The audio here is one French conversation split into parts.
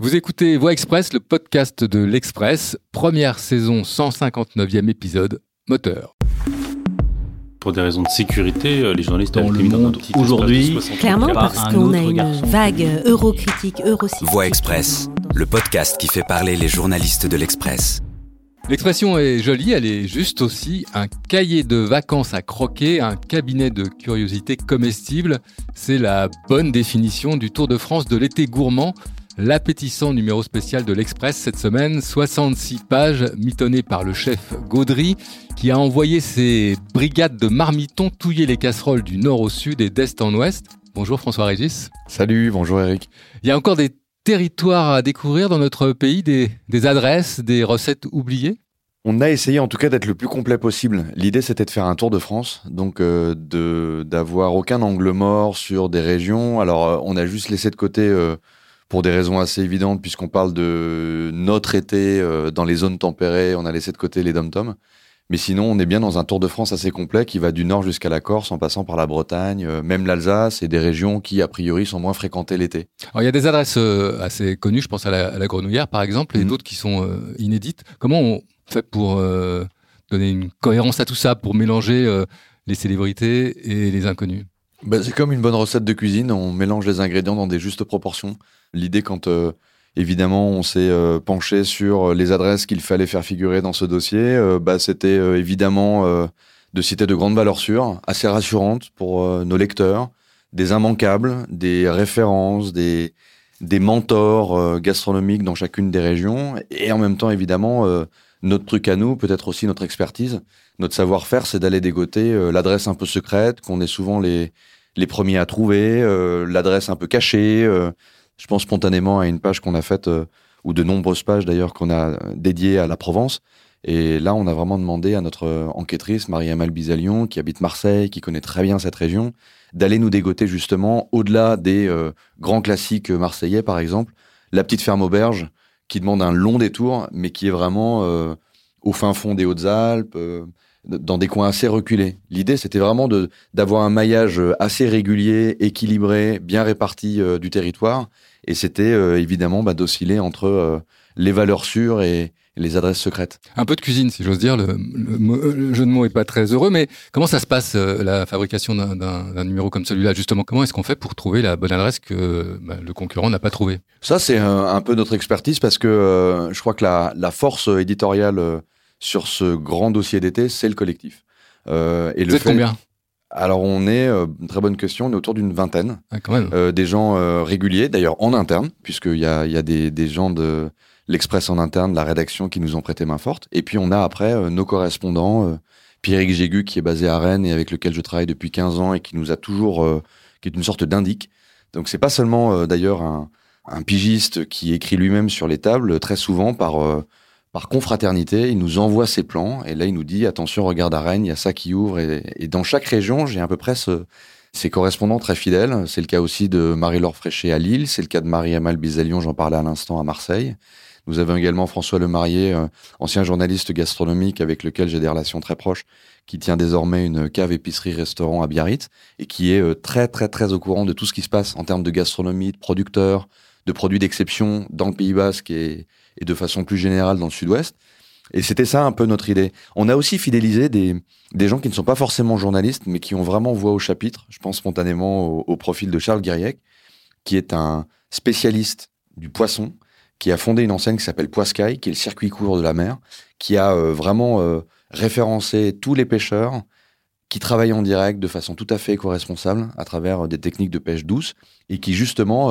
Vous écoutez Voix Express, le podcast de l'Express, première saison, 159e épisode, moteur. Pour des raisons de sécurité, euh, les journalistes Dans ont le été mis dans un monde aujourd'hui, espace de 60 Clairement, parce un qu'on a une garçon. vague eurocritique, eurosceptique. Voix Express, le podcast qui fait parler les journalistes de l'Express. L'expression est jolie, elle est juste aussi un cahier de vacances à croquer, un cabinet de curiosités comestibles. C'est la bonne définition du Tour de France de l'été gourmand. L'appétissant numéro spécial de l'Express cette semaine, 66 pages mitonnées par le chef Gaudry, qui a envoyé ses brigades de marmitons touiller les casseroles du nord au sud et d'est en ouest. Bonjour François Régis. Salut, bonjour Eric. Il y a encore des territoires à découvrir dans notre pays, des, des adresses, des recettes oubliées? On a essayé en tout cas d'être le plus complet possible. L'idée c'était de faire un tour de France, donc euh, de d'avoir aucun angle mort sur des régions. Alors euh, on a juste laissé de côté euh, pour des raisons assez évidentes puisqu'on parle de notre été euh, dans les zones tempérées, on a laissé de côté les dom-toms. Mais sinon, on est bien dans un tour de France assez complet qui va du nord jusqu'à la Corse en passant par la Bretagne, euh, même l'Alsace et des régions qui a priori sont moins fréquentées l'été. Alors, il y a des adresses euh, assez connues, je pense à la, à la Grenouillère par exemple, et Mhm. d'autres qui sont inédites. Comment on fait pour donner une cohérence à tout ça, pour mélanger les célébrités et les inconnus? Bah, c'est comme une bonne recette de cuisine, on mélange les ingrédients dans des justes proportions. L'idée quand euh, évidemment on s'est euh, penché sur les adresses qu'il fallait faire figurer dans ce dossier, euh, bah, c'était euh, évidemment euh, de citer de grandes valeurs sûres, assez rassurantes pour euh, nos lecteurs, des immanquables, des références, des, des mentors euh, gastronomiques dans chacune des régions, et en même temps évidemment euh, notre truc à nous, peut-être aussi notre expertise, notre savoir-faire, c'est d'aller dégoter euh, l'adresse un peu secrète, qu'on est souvent les, premiers à trouver, euh, l'adresse un peu cachée. euh, je pense spontanément à une page qu'on a faite, ou de nombreuses pages d'ailleurs qu'on a dédiées à la Provence. Et là, on a vraiment demandé à notre enquêtrice, Marie-Amal Bizalion, qui habite Marseille, qui connaît très bien cette région, d'aller nous dégoter justement, au-delà des grands classiques marseillais, par exemple, la petite ferme auberge, qui demande un long détour, mais qui est vraiment au fin fond des Hautes-Alpes, dans des coins assez reculés. L'idée, c'était vraiment de d'avoir un maillage euh, assez régulier, équilibré, bien réparti euh, du territoire. Et c'était euh, évidemment bah, d'osciller entre euh, les valeurs sûres et les adresses secrètes. Un peu de cuisine, si j'ose dire. Le, le le jeu de mots est pas très heureux, mais comment ça se passe, la fabrication d'un- numéro comme celui-là Justement, comment est-ce qu'on fait pour trouver la bonne adresse que bah, le concurrent n'a pas trouvée? Ça, c'est un, un peu notre expertise parce que je crois que la, la force éditoriale sur ce grand dossier d'été, c'est le collectif. Euh, et Vous le êtes fait- combien? Alors, on est, euh, une très bonne question, on est autour d'une vingtaine. Ah, Quand même. Euh, des gens euh, réguliers, d'ailleurs en interne, puisqu'il y a, il y a des, des gens de l'Express en interne, de la rédaction, qui nous ont prêté main forte. Et puis on a après euh, nos correspondants, euh, Pierrick Jégu, qui est basé à Rennes et avec lequel je travaille depuis 15 ans et qui nous a toujours, euh, qui est une sorte d'indique. Donc c'est pas seulement euh, d'ailleurs un, un pigiste qui écrit lui-même sur les tables, très souvent par, euh, par confraternité, il nous envoie ses plans et là il nous dit attention, regarde à Rennes, il y a ça qui ouvre. Et, dans chaque région, j'ai à peu près ce, ses correspondants très fidèles. C'est le cas aussi de Marie-Laure Fréchet à Lille, c'est le cas de Marie-Amal Bizalion, j'en parlais à l'instant, à Marseille. Nous avons également François Lemarié, euh, ancien journaliste gastronomique avec lequel j'ai des relations très proches, qui tient désormais une cave épicerie-restaurant à Biarritz et qui est euh, très très très au courant de tout ce qui se passe en termes de gastronomie, de producteurs, de produits d'exception dans le Pays Basque et, de façon plus générale dans le Sud-Ouest. Et c'était ça un peu notre idée. On a aussi fidélisé des, des gens qui ne sont pas forcément journalistes, mais qui ont vraiment voix au chapitre. Je pense spontanément au, profil de Charles Guiriec, qui est un spécialiste du poisson, qui a fondé une enseigne qui s'appelle Poiscaille, qui est le circuit court de la mer, qui a euh, vraiment euh, référencé tous les pêcheurs qui travaillent en direct de façon tout à fait éco-responsable à travers euh, des techniques de pêche douce et qui justement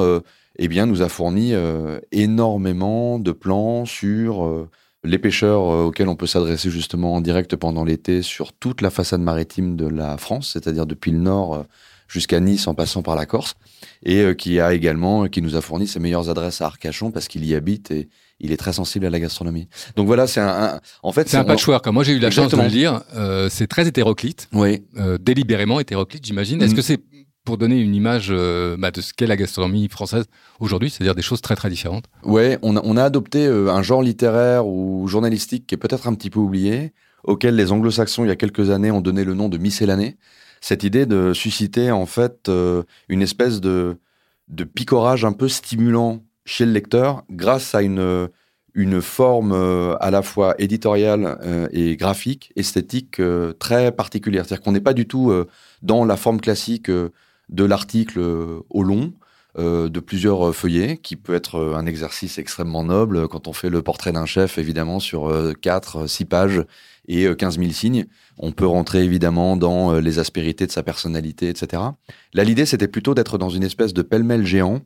eh bien, nous a fourni euh, énormément de plans sur euh, les pêcheurs euh, auxquels on peut s'adresser justement en direct pendant l'été sur toute la façade maritime de la France, c'est-à-dire depuis le nord jusqu'à Nice en passant par la Corse, et qui a également, qui nous a fourni ses meilleures adresses à Arcachon parce qu'il y habite et il est très sensible à la gastronomie. Donc voilà, c'est un, un- en fait C'est un patchwork. Moi, j'ai eu la chance de le lire. Euh, c'est très hétéroclite, Oui, euh, délibérément hétéroclite, j'imagine. Est-ce Mm. que c'est pour donner une image euh, bah, de ce qu'est la gastronomie française aujourd'hui, c'est-à-dire des choses très très différentes Ouais, on a, adopté euh, un genre littéraire ou journalistique qui est peut-être un petit peu oublié, auquel les anglo-saxons, il y a quelques années, ont donné le nom de miscellanée. Cette idée de susciter, en fait, euh, une espèce de, de picorage un peu stimulant chez le lecteur grâce à une, une forme à la fois éditoriale et graphique, esthétique très particulière. C'est-à-dire qu'on n'est pas du tout dans la forme classique de l'article euh, au long, euh, de plusieurs euh, feuillets, qui peut être un exercice extrêmement noble quand on fait le portrait d'un chef, évidemment, sur 4, 6 pages et euh, 15 000 signes. On peut rentrer évidemment dans les aspérités de sa personnalité, etc. Là, l'idée, c'était plutôt d'être dans une espèce de pêle-mêle géant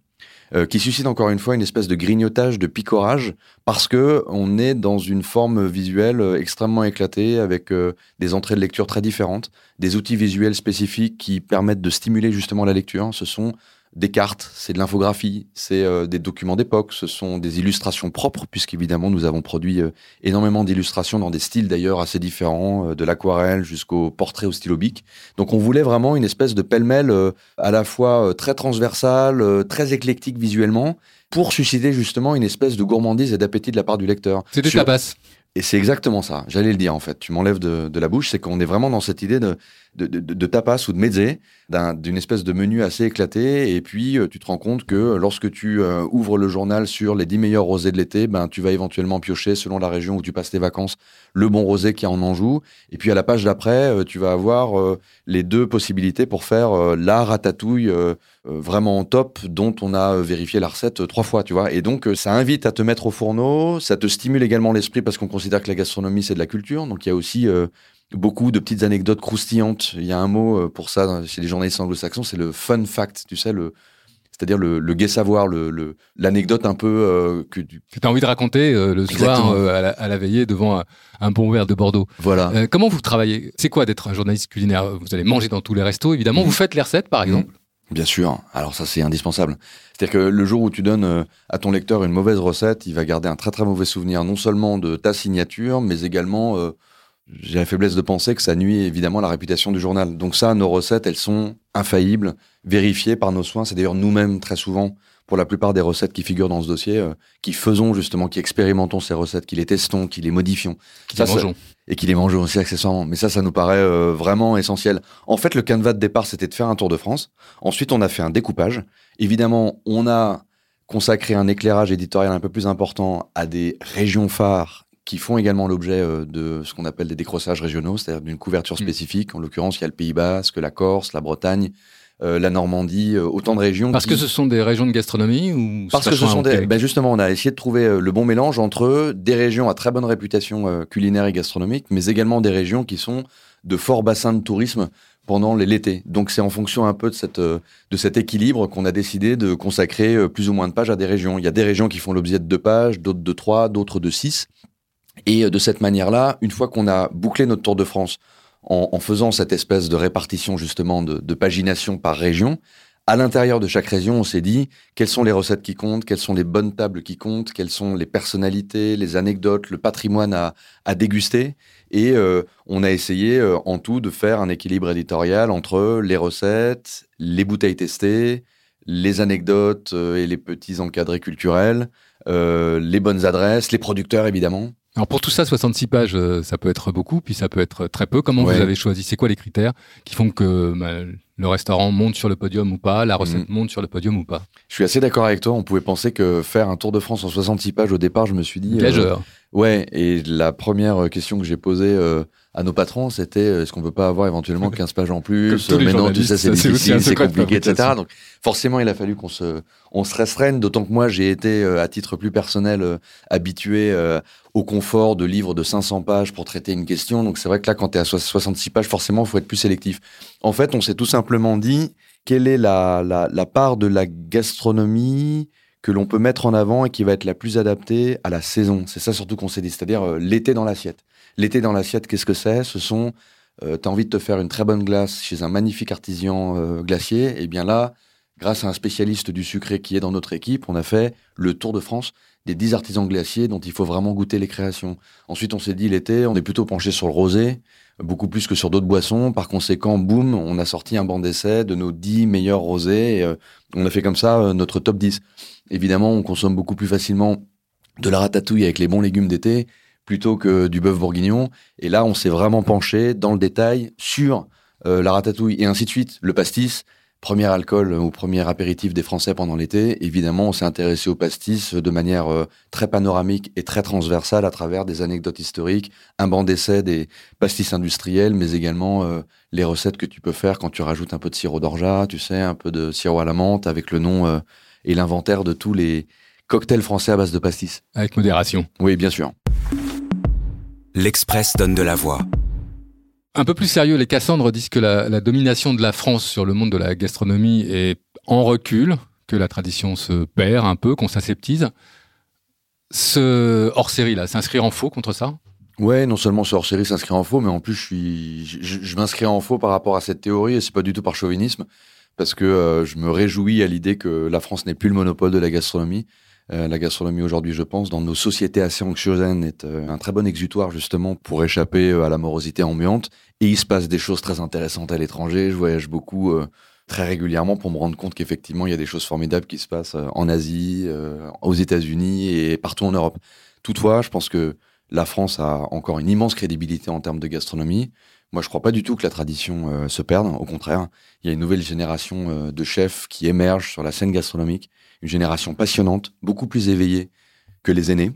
euh, qui suscite encore une fois une espèce de grignotage, de picorage, parce que on est dans une forme visuelle euh, extrêmement éclatée, avec euh, des entrées de lecture très différentes, des outils visuels spécifiques qui permettent de stimuler justement la lecture. Ce sont des cartes, c'est de l'infographie, c'est euh, des documents d'époque, ce sont des illustrations propres, puisqu'évidemment nous avons produit euh, énormément d'illustrations dans des styles d'ailleurs assez différents, euh, de l'aquarelle jusqu'au portrait au stylo. Donc on voulait vraiment une espèce de pêle-mêle euh, à la fois très transversale, très éclectique visuellement, pour susciter justement une espèce de gourmandise et d'appétit de la part du lecteur. C'est des tapas. et c'est exactement ça. J'allais le dire en fait. Tu m'enlèves de, de la bouche. C'est qu'on est vraiment dans cette idée de, de, de, de tapas ou de mezze, d'un- d'une espèce de menu assez éclaté. Et puis euh, tu te rends compte que lorsque tu euh, ouvres le journal sur les 10 meilleurs rosés de l'été, ben tu vas éventuellement piocher selon la région où tu passes tes vacances le bon rosé qui en Anjou. Et puis à la page d'après, euh, tu vas avoir euh, les deux possibilités pour faire euh, la ratatouille euh, euh, vraiment top dont on a euh, vérifié la recette euh, trois fois, tu vois. Et donc euh, ça invite à te mettre au fourneau, ça te stimule également l'esprit parce qu'on considère que la gastronomie c'est de la culture. Donc il y a aussi euh, beaucoup de petites anecdotes croustillantes. Il y a un mot euh, pour ça chez les journalistes anglo-saxons, c'est le fun fact, tu sais, le c'est-à-dire le, le gai savoir, le- le- l'anecdote un peu euh, que tu... Que as envie de raconter euh, le soir euh, à, la, à la veillée devant un, un bon verre de Bordeaux. Voilà. Comment vous travaillez? C'est quoi d'être un journaliste culinaire? Vous allez manger dans tous les restos, évidemment. Vous faites les recettes, par exemple? Bien sûr. Alors ça, c'est indispensable. C'est-à-dire que le jour où tu donnes euh, à ton lecteur une mauvaise recette, il va garder un très très mauvais souvenir, non seulement de ta signature, mais également, euh, j'ai la faiblesse de penser que ça nuit évidemment à la réputation du journal. Donc ça, nos recettes, elles sont infaillibles, vérifiées par nos soins. C'est d'ailleurs nous-mêmes très souvent, pour la plupart des recettes qui figurent dans ce dossier, euh, qui faisons justement, qui expérimentons ces recettes, qui les testons, qui les modifions Qui Ça, les mangeons et qui les mangeons aussi accessoirement. Mais ça, ça nous paraît euh, vraiment essentiel. En fait, le canevas de départ, c'était de faire un tour de France. Ensuite, on a fait un découpage. Évidemment, on a consacré un éclairage éditorial un peu plus important à des régions phares qui font également l'objet euh, de ce qu'on appelle des décrochages régionaux, c'est-à-dire d'une couverture Mm. spécifique. En l'occurrence, il y a le Pays Basque, la Corse, la Bretagne, euh, la Normandie, euh, autant de régions. Parce qui- que ce sont des régions de gastronomie ou parce que ce sont des. Ben justement, on a essayé de trouver euh, le bon mélange entre des régions à très bonne réputation culinaire et gastronomique, mais également des régions qui sont de forts bassins de tourisme pendant l'été. Donc c'est en fonction un peu de, cette, de cet équilibre qu'on a décidé de consacrer plus ou moins de pages à des régions. Il y a des régions qui font l'objet de deux pages, d'autres de trois, d'autres de six. Et de cette manière-là, une fois qu'on a bouclé notre Tour de France en, en faisant cette espèce de répartition justement de, de pagination par région, à l'intérieur de chaque région, on s'est dit quelles sont les recettes qui comptent, quelles sont les bonnes tables qui comptent, quelles sont les personnalités, les anecdotes, le patrimoine à, à déguster. Et euh, on a essayé euh, en tout de faire un équilibre éditorial entre les recettes, les bouteilles testées, les anecdotes euh, et les petits encadrés culturels, euh, les bonnes adresses, les producteurs évidemment. Alors pour tout ça, 66 pages, euh, ça peut être beaucoup, puis ça peut être très peu. Comment Ouais. vous avez choisi? C'est quoi les critères qui font que bah, le restaurant monte sur le podium ou pas, la recette Mhm. monte sur le podium ou pas? Je suis assez d'accord avec toi. On pouvait penser que faire un Tour de France en 66 pages au départ, je me suis dit. euh, Gageur. Ouais, et la première question que j'ai posée euh, à nos patrons, c'était euh, est-ce qu'on peut pas avoir éventuellement 15 pages en plus les Mais non, c'est ça, c'est difficile, c'est compliqué, etc. Donc forcément, il a fallu qu'on se, on se restreigne, d'autant que moi, j'ai été, euh, à titre plus personnel, euh, habitué euh, au confort de livres de 500 pages pour traiter une question. Donc c'est vrai que là, quand tu es à so- 66 pages, forcément, il faut être plus sélectif. En fait, on s'est tout simplement dit quelle est la, la, la part de la gastronomie que l'on peut mettre en avant et qui va être la plus adaptée à la saison. C'est ça surtout qu'on s'est dit, c'est-à-dire euh, l'été dans l'assiette. L'été dans l'assiette, qu'est-ce que c'est? Ce sont, euh, tu as envie de te faire une très bonne glace chez un magnifique artisan euh, glacier, et bien là, grâce à un spécialiste du sucré qui est dans notre équipe, on a fait le tour de France des 10 artisans glaciers dont il faut vraiment goûter les créations. Ensuite, on s'est dit l'été, on est plutôt penché sur le rosé, beaucoup plus que sur d'autres boissons. Par conséquent, boum, on a sorti un banc d'essai de nos 10 meilleurs rosés. Et, euh, on a fait comme ça euh, notre top 10. Évidemment, on consomme beaucoup plus facilement de la ratatouille avec les bons légumes d'été plutôt que du bœuf bourguignon. Et là, on s'est vraiment penché dans le détail sur euh, la ratatouille et ainsi de suite, le pastis. Premier alcool ou premier apéritif des Français pendant l'été, évidemment, on s'est intéressé au pastis de manière euh, très panoramique et très transversale à travers des anecdotes historiques, un banc d'essai des pastis industriels, mais également euh, les recettes que tu peux faire quand tu rajoutes un peu de sirop d'orgeat, tu sais, un peu de sirop à la menthe avec le nom euh, et l'inventaire de tous les cocktails français à base de pastis. Avec modération. Oui, bien sûr. L'Express donne de la voix. Un peu plus sérieux, les Cassandres disent que la, domination de la France sur le monde de la gastronomie est en recul, que la tradition se perd un peu, qu'on s'aseptise. Ce hors-série là, s'inscrire en faux contre ça? Ouais, non seulement ce hors-série s'inscrit en faux, mais en plus je m'inscris en faux par rapport à cette théorie et c'est pas du tout par chauvinisme, parce que euh, je me réjouis à l'idée que la France n'est plus le monopole de la gastronomie. Euh, la gastronomie aujourd'hui, je pense, dans nos sociétés assez anxiogènes, est euh, un très bon exutoire justement pour échapper euh, à la morosité ambiante. Et il se passe des choses très intéressantes à l'étranger. Je voyage beaucoup très régulièrement pour me rendre compte qu'effectivement, il y a des choses formidables qui se passent en Asie, aux États-Unis et partout en Europe. Toutefois, je pense que la France a encore une immense crédibilité en termes de gastronomie. Moi, je crois pas du tout que la tradition se perde. Au contraire, il y a une nouvelle génération de chefs qui émergent sur la scène gastronomique une génération passionnante, beaucoup plus éveillée que les aînés,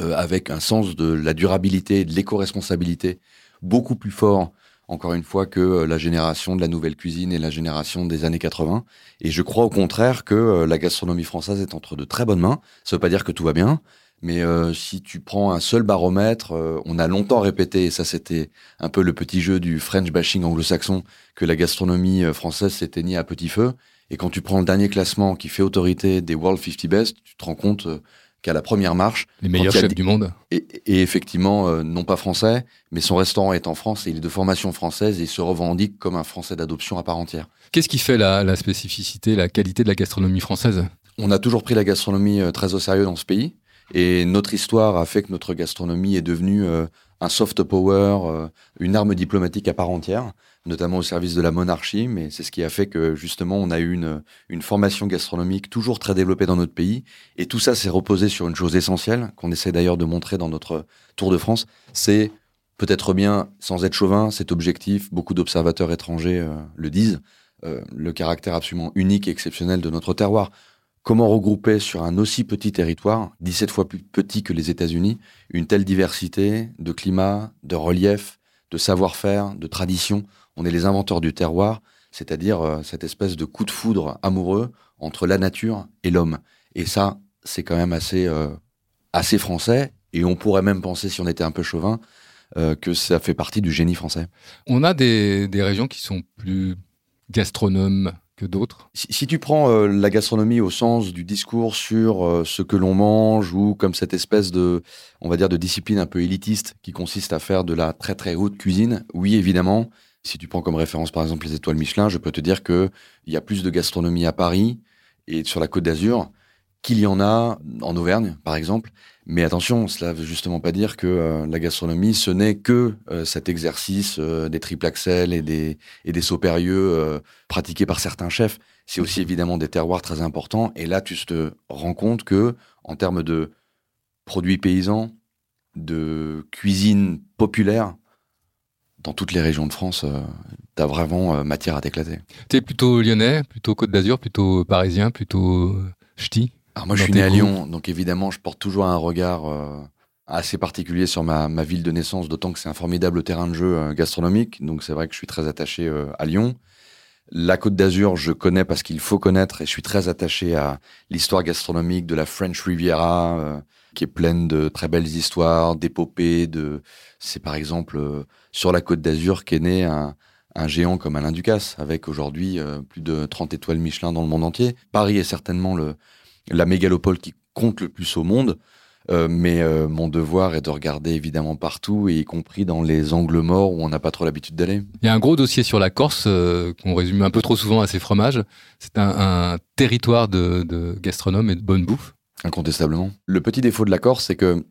euh, avec un sens de la durabilité de l'éco-responsabilité beaucoup plus fort, encore une fois, que euh, la génération de la nouvelle cuisine et la génération des années 80. Et je crois au contraire que euh, la gastronomie française est entre de très bonnes mains. Ça veut pas dire que tout va bien, mais euh, si tu prends un seul baromètre, euh, on a longtemps répété, et ça c'était un peu le petit jeu du French bashing anglo-saxon, que la gastronomie française s'éteignait à petit feu. Et quand tu prends le dernier classement qui fait autorité des World 50 Best, tu te rends compte euh, qu'à la première marche, les meilleurs chefs du monde, et, et effectivement euh, non pas français, mais son restaurant est en France et il est de formation française et il se revendique comme un Français d'adoption à part entière. Qu'est-ce qui fait la, la, spécificité, la qualité de la gastronomie française? On a toujours pris la gastronomie euh, très au sérieux dans ce pays et notre histoire a fait que notre gastronomie est devenue euh, un soft power, une arme diplomatique à part entière notamment au service de la monarchie, mais c'est ce qui a fait que justement on a eu une, formation gastronomique toujours très développée dans notre pays. Et tout ça s'est reposé sur une chose essentielle, qu'on essaie d'ailleurs de montrer dans notre Tour de France, c'est peut-être bien, sans être chauvin, cet objectif, beaucoup d'observateurs étrangers euh, le disent, euh, le caractère absolument unique et exceptionnel de notre terroir. Comment regrouper sur un aussi petit territoire, 17 fois plus petit que les États-Unis, une telle diversité de climat, de relief, de savoir-faire, de tradition? On est les inventeurs du terroir, c'est-à-dire euh, cette espèce de coup de foudre amoureux entre la nature et l'homme. Et ça, c'est quand même assez, euh, assez français, et on pourrait même penser, si on était un peu chauvin, euh, que ça fait partie du génie français. On a des, des régions qui sont plus gastronomes que d'autres. Si, tu prends euh, la gastronomie au sens du discours sur euh, ce que l'on mange ou comme cette espèce de, on va dire, de discipline un peu élitiste qui consiste à faire de la très très haute cuisine, oui évidemment, si tu prends comme référence par exemple les étoiles Michelin, je peux te dire qu'il y a plus de gastronomie à Paris et sur la Côte d'Azur qu'il y en a en Auvergne, par exemple. Mais attention, cela veut justement pas dire que euh, la gastronomie, ce n'est que euh, cet exercice euh, des triple axels et des, et des sauts pratiqués par certains chefs. C'est aussi évidemment des terroirs très importants. Et là, tu te rends compte que, en termes de produits paysans, de cuisine populaire, dans toutes les régions de France, euh, tu as vraiment matière à t'éclater. Tu es plutôt lyonnais, plutôt Côte d'Azur, plutôt parisien, plutôt ch'ti? Alors moi je suis né à Lyon, donc évidemment je porte toujours un regard euh, assez particulier sur ma, ma, ville de naissance, d'autant que c'est un formidable terrain de jeu euh, gastronomique, donc c'est vrai que je suis très attaché euh, à Lyon. La Côte d'Azur, je connais parce qu'il faut connaître et je suis très attaché à l'histoire gastronomique de la French Riviera, qui est pleine de très belles histoires, d'épopées, de... C'est par exemple sur la Côte d'Azur qu'est né un, un, géant comme Alain Ducasse, avec aujourd'hui euh, plus de 30 étoiles Michelin dans le monde entier. Paris est certainement le, la mégalopole qui compte le plus au monde, euh, mais euh, mon devoir est de regarder évidemment partout, et y compris dans les angles morts où on n'a pas trop l'habitude d'aller. Il y a un gros dossier sur la Corse euh, qu'on résume un peu trop souvent à ses fromages. C'est un, un, territoire de, de gastronomes et de bonne bouffe. Incontestablement. Le petit défaut de la Corse, c'est que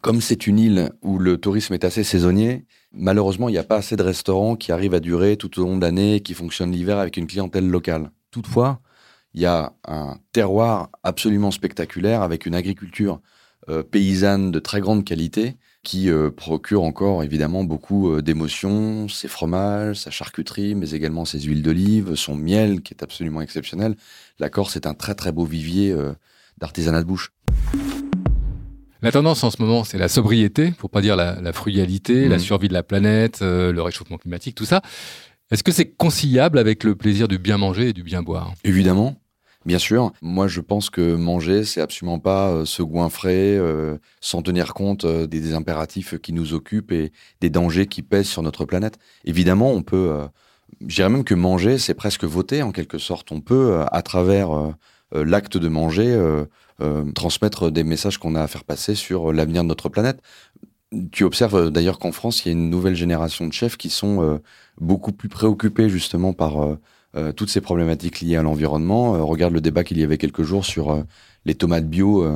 comme c'est une île où le tourisme est assez saisonnier, malheureusement, il n'y a pas assez de restaurants qui arrivent à durer tout au long de l'année et qui fonctionnent l'hiver avec une clientèle locale. Toutefois, il y a un terroir absolument spectaculaire avec une agriculture euh, paysanne de très grande qualité, qui euh, procure encore évidemment beaucoup euh, d'émotions, ses fromages, sa charcuterie, mais également ses huiles d'olive, son miel qui est absolument exceptionnel. La Corse est un très très beau vivier d'artisanat de bouche. La tendance en ce moment, c'est la sobriété, pour pas dire la, la frugalité, la Mhm. survie de la planète, le réchauffement climatique, tout ça. Est-ce que c'est conciliable avec le plaisir du bien manger et du bien boire? Évidemment, bien sûr. Moi, je pense que manger, c'est absolument pas euh, se goinfrer euh, sans tenir compte euh, des, des impératifs qui nous occupent et des dangers qui pèsent sur notre planète. Évidemment, on peut, euh, je dirais même que manger, c'est presque voter en quelque sorte. On peut, euh, à travers euh, euh, l'acte de manger, euh, euh, transmettre des messages qu'on a à faire passer sur euh, l'avenir de notre planète. Tu observes euh, d'ailleurs qu'en France, il y a une nouvelle génération de chefs qui sont euh, beaucoup plus préoccupés justement par euh, toutes ces problématiques liées à l'environnement. Euh, regarde le débat qu'il y avait quelques jours sur euh, les tomates bio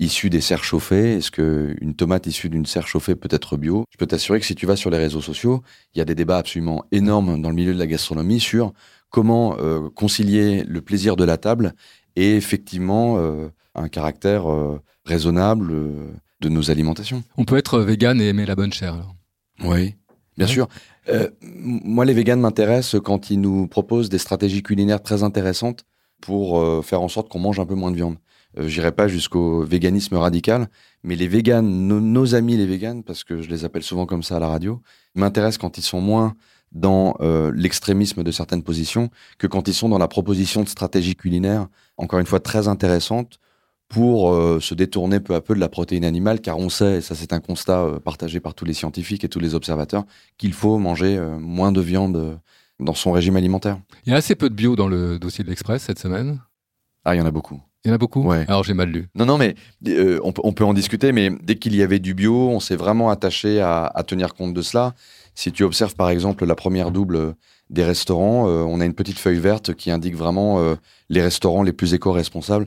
issues des serres chauffées. Est-ce qu'une tomate issue d'une serre chauffée peut être bio? Je peux t'assurer que si tu vas sur les réseaux sociaux, il y a des débats absolument énormes dans le milieu de la gastronomie sur comment concilier le plaisir de la table et effectivement un caractère raisonnable de nos alimentations. On peut être vegan et aimer la bonne chair. alors. Oui, bien Ouais. sûr. Euh, moi, les véganes m'intéressent quand ils nous proposent des stratégies culinaires très intéressantes pour euh, faire en sorte qu'on mange un peu moins de viande. Euh, J'irai pas jusqu'au véganisme radical, mais les véganes, nos, nos amis les véganes, parce que je les appelle souvent comme ça à la radio, m'intéressent quand ils sont moins dans euh, l'extrémisme de certaines positions que quand ils sont dans la proposition de stratégies culinaires, encore une fois très intéressantes, pour euh, se détourner peu à peu de la protéine animale, car on sait, et ça c'est un constat euh, partagé par tous les scientifiques et tous les observateurs, qu'il faut manger euh, moins de viande dans son régime alimentaire. Il y a assez peu de bio dans le dossier de l'Express cette semaine. Ah, il y en a beaucoup. Il y en a beaucoup? Ouais. Alors j'ai mal lu. Non, non, mais on, peut- on peut en discuter, mais dès qu'il y avait du bio, on s'est vraiment attaché à, à tenir compte de cela. Si tu observes par exemple la première double des restaurants, on a une petite feuille verte qui indique vraiment les restaurants les plus éco-responsables.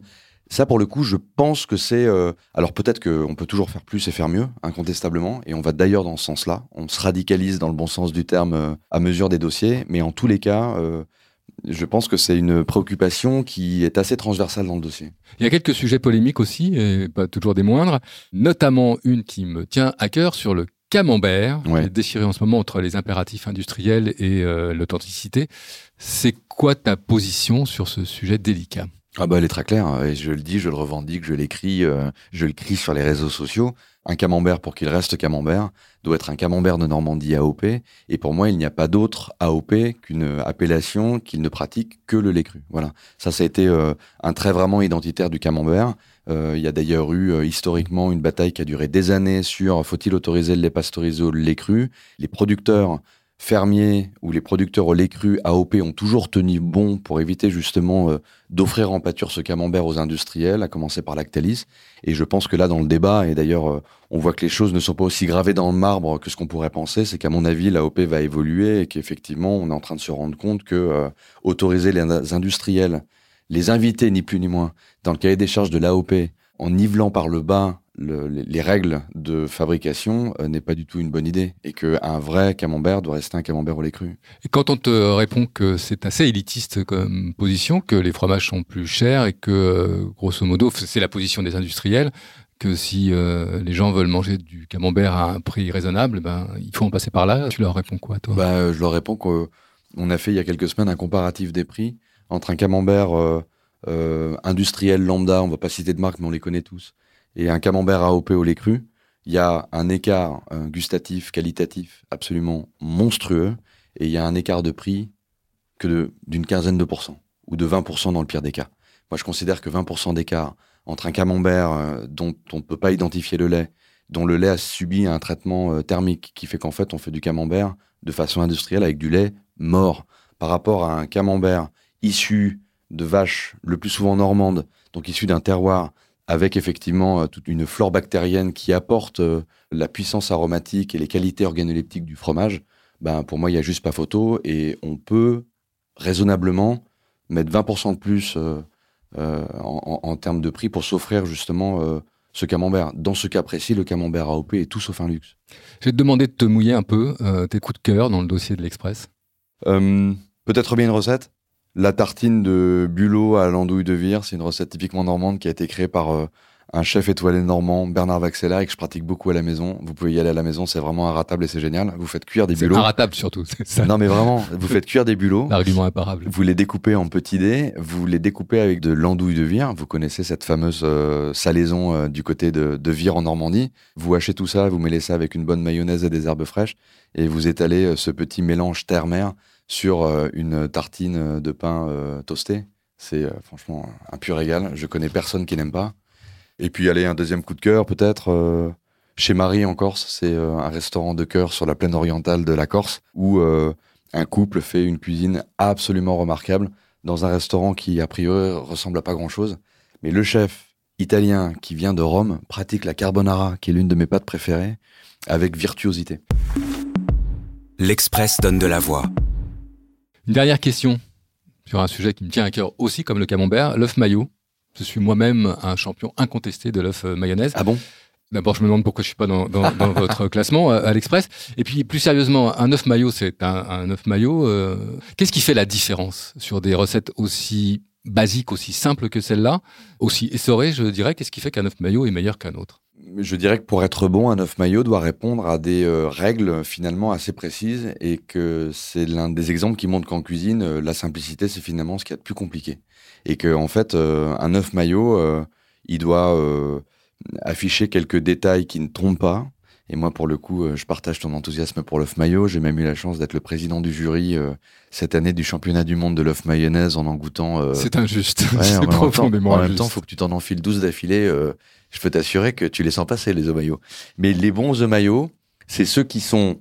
Ça, pour le coup, je pense que c'est. euh, alors peut-être qu'on peut toujours faire plus et faire mieux, incontestablement, et on va d'ailleurs dans ce sens-là. On se radicalise dans le bon sens du terme euh, à mesure des dossiers, mais en tous les cas, euh, je pense que c'est une préoccupation qui est assez transversale dans le dossier. Il y a quelques sujets polémiques aussi, et pas toujours des moindres, notamment une qui me tient à cœur sur le camembert, Ouais. déchiré en ce moment entre les impératifs industriels et l'authenticité. C'est quoi ta position sur ce sujet délicat? Ah bah elle est très claire, et je le dis, je le revendique, je l'écris, euh, je le sur les réseaux sociaux. Un camembert, pour qu'il reste camembert, doit être un camembert de Normandie AOP, et pour moi, il n'y a pas d'autre AOP qu'une appellation qu'il ne pratique que le lait cru. Voilà, ça, ça a été euh, un trait vraiment identitaire du camembert. Euh, il y a d'ailleurs eu euh, historiquement une bataille qui a duré des années sur faut-il autoriser le lait pasteurisé ou le lait cru. Les producteurs fermiers ou les producteurs au lait cru AOP ont toujours tenu bon pour éviter justement euh, d'offrir en pâture ce camembert aux industriels, à commencer par Lactalis. Et je pense que là, dans le débat, et d'ailleurs, euh, on voit que les choses ne sont pas aussi gravées dans le marbre que ce qu'on pourrait penser, c'est qu'à mon avis, l'AOP va évoluer et qu'effectivement, on est en train de se rendre compte que euh, autoriser les in- industriels, les inviter, ni plus ni moins, dans le cahier des charges de l'AOP, en nivelant par le bas le- les, les règles de fabrication, euh, n'est pas du tout une bonne idée. Et qu'un vrai camembert doit rester un camembert au lait cru. Et quand on te répond que c'est assez élitiste comme position, que les fromages sont plus chers et que, euh, grosso modo, c'est la position des industriels, que si euh, les gens veulent manger du camembert à un prix raisonnable, ben, il faut en passer par là, tu leur réponds quoi, toi? Bah, euh, je leur réponds qu'on a fait il y a quelques semaines un comparatif des prix entre un camembert euh, euh, industriel lambda, on va pas citer de marque, mais on les connaît tous, et un camembert AOP au lait cru. Il y a un écart euh, gustatif, qualitatif absolument monstrueux, et il y a un écart de prix que d'une quinzaine de pourcents, ou de 20% dans le pire des cas. Moi, je considère que 20% d'écart entre un camembert euh, dont on ne peut pas identifier le lait, dont le lait a subi un traitement euh, thermique qui fait qu'en fait on fait du camembert de façon industrielle avec du lait mort par rapport à un camembert issu de vaches le plus souvent normandes, donc issu d'un terroir avec effectivement euh, toute une flore bactérienne qui apporte euh, la puissance aromatique et les qualités organoleptiques du fromage, ben pour moi il y a juste pas photo et on peut raisonnablement mettre 20% de plus euh, euh, en, en- en termes de prix pour s'offrir justement euh, ce camembert. Dans ce cas précis, le camembert AOP est tout sauf un luxe. Je vais te demander de te mouiller un peu, euh, tes coups de cœur dans le dossier de l'Express. Euh, Peut-être bien une recette? La tartine de bulot à l'andouille de vire, c'est une recette typiquement normande qui a été créée par euh, un chef étoilé normand, Bernard Vaxella, et que je pratique beaucoup à la maison. Vous pouvez y aller à la maison, c'est vraiment inratable et c'est génial. Vous faites cuire des C'est bulots. inratable surtout. c'est ça. Non mais vraiment, vous faites cuire des bulots. L'argument imparable. Vous les découpez en petits dés, vous les découpez avec de l'andouille de vire. Vous connaissez cette fameuse euh, salaison euh, du côté de, de Vire en Normandie. Vous hachez tout ça, vous mêlez ça avec une bonne mayonnaise et des herbes fraîches, et vous étalez euh, ce petit mélange terre-mer sur euh, une tartine de pain euh, toasté. C'est euh, franchement un pur régal. Je connais personne qui n'aime pas. Et puis allez, un deuxième coup de cœur peut-être. euh, chez Marie en Corse, c'est euh, un restaurant de cœur sur la plaine orientale de la Corse où euh, un couple fait une cuisine absolument remarquable dans un restaurant qui a priori ressemble à pas grand-chose. Mais le chef italien qui vient de Rome pratique la carbonara, qui est l'une de mes pâtes préférées, avec virtuosité. L'Express donne de la voix. Une dernière question sur un sujet qui me tient à cœur aussi, comme le camembert, l'œuf maillot. Je suis moi-même un champion incontesté de l'œuf euh, mayonnaise. Ah bon? D'abord, je me demande pourquoi je suis pas dans, dans, dans votre classement euh, à l'Express. Et puis, plus sérieusement, un œuf maillot, c'est un, un œuf maillot. euh, Qu'est-ce qui fait la différence sur des recettes aussi basiques, aussi simples que celle-là, aussi essorées, je dirais Qu'est-ce qui fait qu'un œuf maillot est meilleur qu'un autre? Je dirais que pour être bon, un œuf maillot doit répondre à des euh, règles finalement assez précises et que c'est l'un des exemples qui montrent qu'en cuisine, euh, la simplicité, c'est finalement ce qu'il y a de plus compliqué. Et que en fait, euh, un œuf maillot, il doit afficher quelques détails qui ne trompent pas. Et moi, pour le coup, euh, je partage ton enthousiasme pour l'œuf maillot. J'ai même eu la chance d'être le président du jury euh, cette année du championnat du monde de l'œuf mayonnaise en en goûtant euh, C'est injuste. Ouais, c'est profondément En même injuste. temps, faut que tu t'en enfiles 12 d'affilée. euh, je peux t'assurer que tu les sens passer, les œufs maillots. Mais les bons œufs maillots, c'est ceux qui sont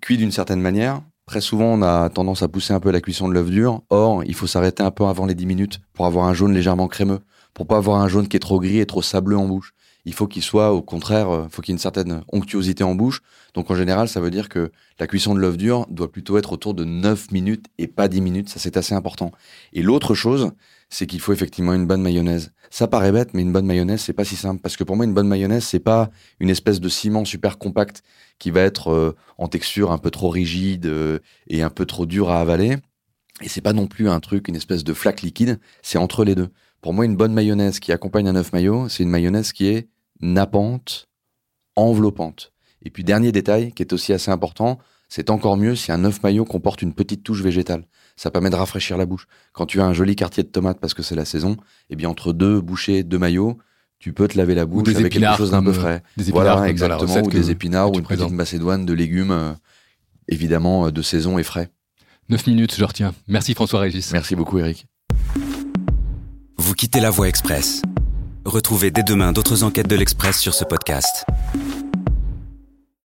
cuits d'une certaine manière. Très souvent, on a tendance à pousser un peu la cuisson de l'œuf dur. Or, il faut s'arrêter un peu avant les 10 minutes pour avoir un jaune légèrement crémeux, pour pas avoir un jaune qui est trop gris et trop sableux en bouche. Il faut qu'il soit, au contraire, euh, faut qu'il y ait une certaine onctuosité en bouche. Donc, en général, ça veut dire que la cuisson de l'œuf dur doit plutôt être autour de 9 minutes et pas 10 minutes. Ça, c'est assez important. Et l'autre chose, c'est qu'il faut effectivement une bonne mayonnaise. Ça paraît bête, mais une bonne mayonnaise, c'est pas si simple. Parce que pour moi, une bonne mayonnaise, c'est pas une espèce de ciment super compact qui va être euh, en texture un peu trop rigide euh, et un peu trop dur à avaler. Et c'est pas non plus un truc, une espèce de flaque liquide. C'est entre les deux. Pour moi, une bonne mayonnaise qui accompagne un œuf maillot, c'est une mayonnaise qui est nappante, enveloppante. Et puis, dernier détail qui est aussi assez important, c'est encore mieux si un œuf maillot comporte une petite touche végétale. Ça permet de rafraîchir la bouche. Quand tu as un joli quartier de tomates parce que c'est la saison, eh bien, entre deux bouchées, deux maillots, tu peux te laver la bouche avec quelque chose d'un peu comme, frais. Des épinards Voilà, exactement. Ou des épinards ou une petite présentes. macédoine de légumes, euh, évidemment, euh, de saison et frais. 9 minutes, je retiens. Merci François Régis. Merci beaucoup, Eric. Vous quittez la voie express. Retrouvez dès demain d'autres enquêtes de l'Express sur ce podcast.